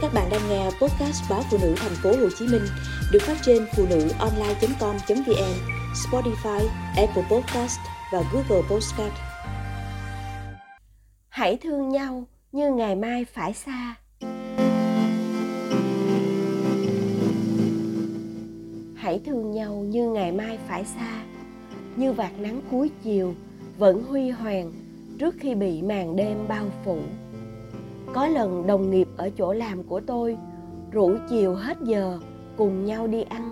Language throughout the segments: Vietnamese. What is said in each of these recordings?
Các bạn đang nghe podcast báo phụ nữ thành phố Hồ Chí Minh được phát trên phụ nữ online.com.vn, Spotify, Apple Podcast và Google Podcast. Hãy thương nhau như ngày mai phải xa. Hãy thương nhau như ngày mai phải xa, như vạt nắng cuối chiều vẫn huy hoàng trước khi bị màn đêm bao phủ có lần đồng nghiệp ở chỗ làm của tôi rủ chiều hết giờ cùng nhau đi ăn.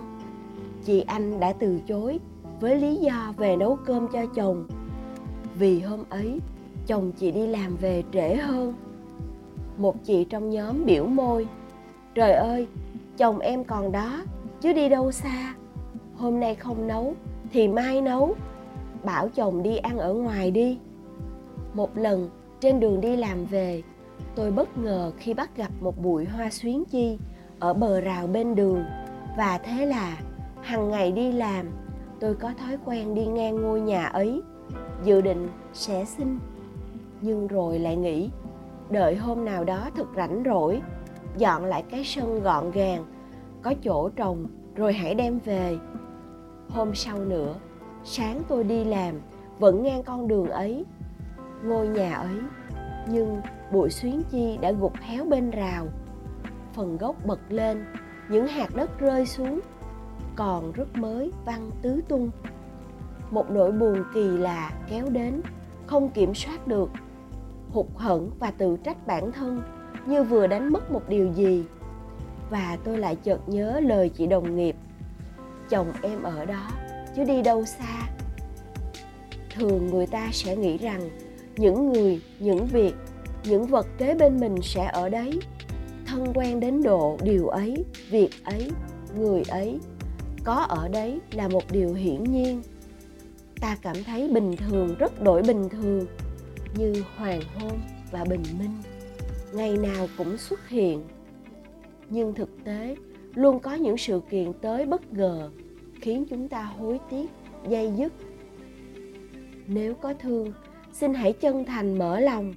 Chị anh đã từ chối với lý do về nấu cơm cho chồng. Vì hôm ấy, chồng chị đi làm về trễ hơn. Một chị trong nhóm biểu môi, trời ơi, chồng em còn đó, chứ đi đâu xa. Hôm nay không nấu, thì mai nấu. Bảo chồng đi ăn ở ngoài đi. Một lần, trên đường đi làm về tôi bất ngờ khi bắt gặp một bụi hoa xuyến chi ở bờ rào bên đường. Và thế là hàng ngày đi làm, tôi có thói quen đi ngang ngôi nhà ấy. Dự định sẽ xin, nhưng rồi lại nghĩ, đợi hôm nào đó thật rảnh rỗi, dọn lại cái sân gọn gàng, có chỗ trồng, rồi hãy đem về. Hôm sau nữa, sáng tôi đi làm, vẫn ngang con đường ấy, ngôi nhà ấy. Nhưng bụi xuyến chi đã gục héo bên rào. Phần gốc bật lên, những hạt đất rơi xuống, còn rất mới văng tứ tung. Một nỗi buồn kỳ lạ kéo đến, không kiểm soát được. Hụt hẫng và tự trách bản thân như vừa đánh mất một điều gì. Và tôi lại chợt nhớ lời chị đồng nghiệp. Chồng em ở đó, chứ đi đâu xa. Thường người ta sẽ nghĩ rằng những người, những việc những vật kế bên mình sẽ ở đấy. Thân quen đến độ điều ấy, việc ấy, người ấy. Có ở đấy là một điều hiển nhiên. Ta cảm thấy bình thường, rất đổi bình thường, như hoàng hôn và bình minh. Ngày nào cũng xuất hiện. Nhưng thực tế, luôn có những sự kiện tới bất ngờ, khiến chúng ta hối tiếc, dây dứt. Nếu có thương, xin hãy chân thành mở lòng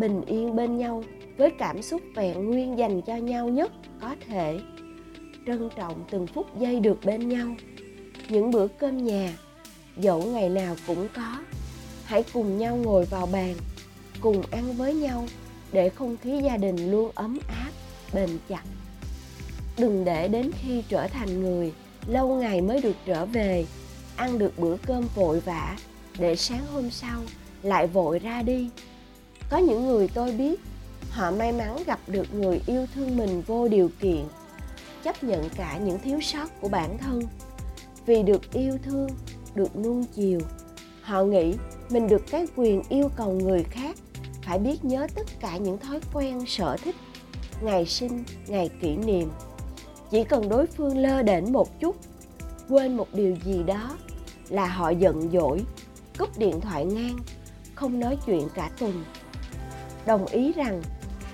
bình yên bên nhau với cảm xúc vẹn nguyên dành cho nhau nhất có thể. Trân trọng từng phút giây được bên nhau. Những bữa cơm nhà, dẫu ngày nào cũng có, hãy cùng nhau ngồi vào bàn, cùng ăn với nhau để không khí gia đình luôn ấm áp, bền chặt. Đừng để đến khi trở thành người, lâu ngày mới được trở về, ăn được bữa cơm vội vã để sáng hôm sau lại vội ra đi có những người tôi biết, họ may mắn gặp được người yêu thương mình vô điều kiện, chấp nhận cả những thiếu sót của bản thân. Vì được yêu thương, được nuông chiều, họ nghĩ mình được cái quyền yêu cầu người khác phải biết nhớ tất cả những thói quen, sở thích, ngày sinh, ngày kỷ niệm. Chỉ cần đối phương lơ đễnh một chút, quên một điều gì đó là họ giận dỗi, cúp điện thoại ngang, không nói chuyện cả tuần đồng ý rằng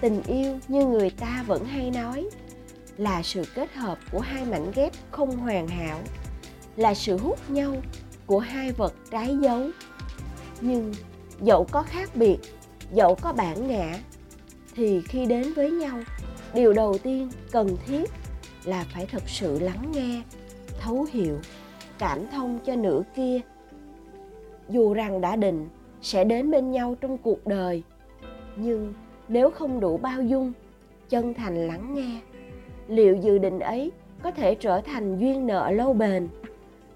tình yêu như người ta vẫn hay nói là sự kết hợp của hai mảnh ghép không hoàn hảo, là sự hút nhau của hai vật trái dấu. Nhưng dẫu có khác biệt, dẫu có bản ngã, thì khi đến với nhau, điều đầu tiên cần thiết là phải thật sự lắng nghe, thấu hiểu, cảm thông cho nửa kia. Dù rằng đã định sẽ đến bên nhau trong cuộc đời nhưng nếu không đủ bao dung, chân thành lắng nghe, liệu dự định ấy có thể trở thành duyên nợ lâu bền?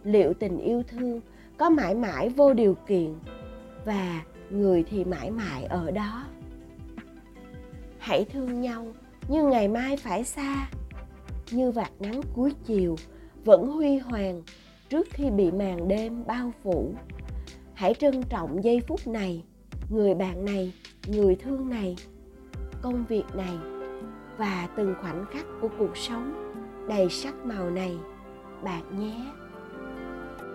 Liệu tình yêu thương có mãi mãi vô điều kiện? Và người thì mãi mãi ở đó? Hãy thương nhau như ngày mai phải xa. Như vạt nắng cuối chiều vẫn huy hoàng trước khi bị màn đêm bao phủ. Hãy trân trọng giây phút này, người bạn này người thương này, công việc này và từng khoảnh khắc của cuộc sống đầy sắc màu này, bạn nhé.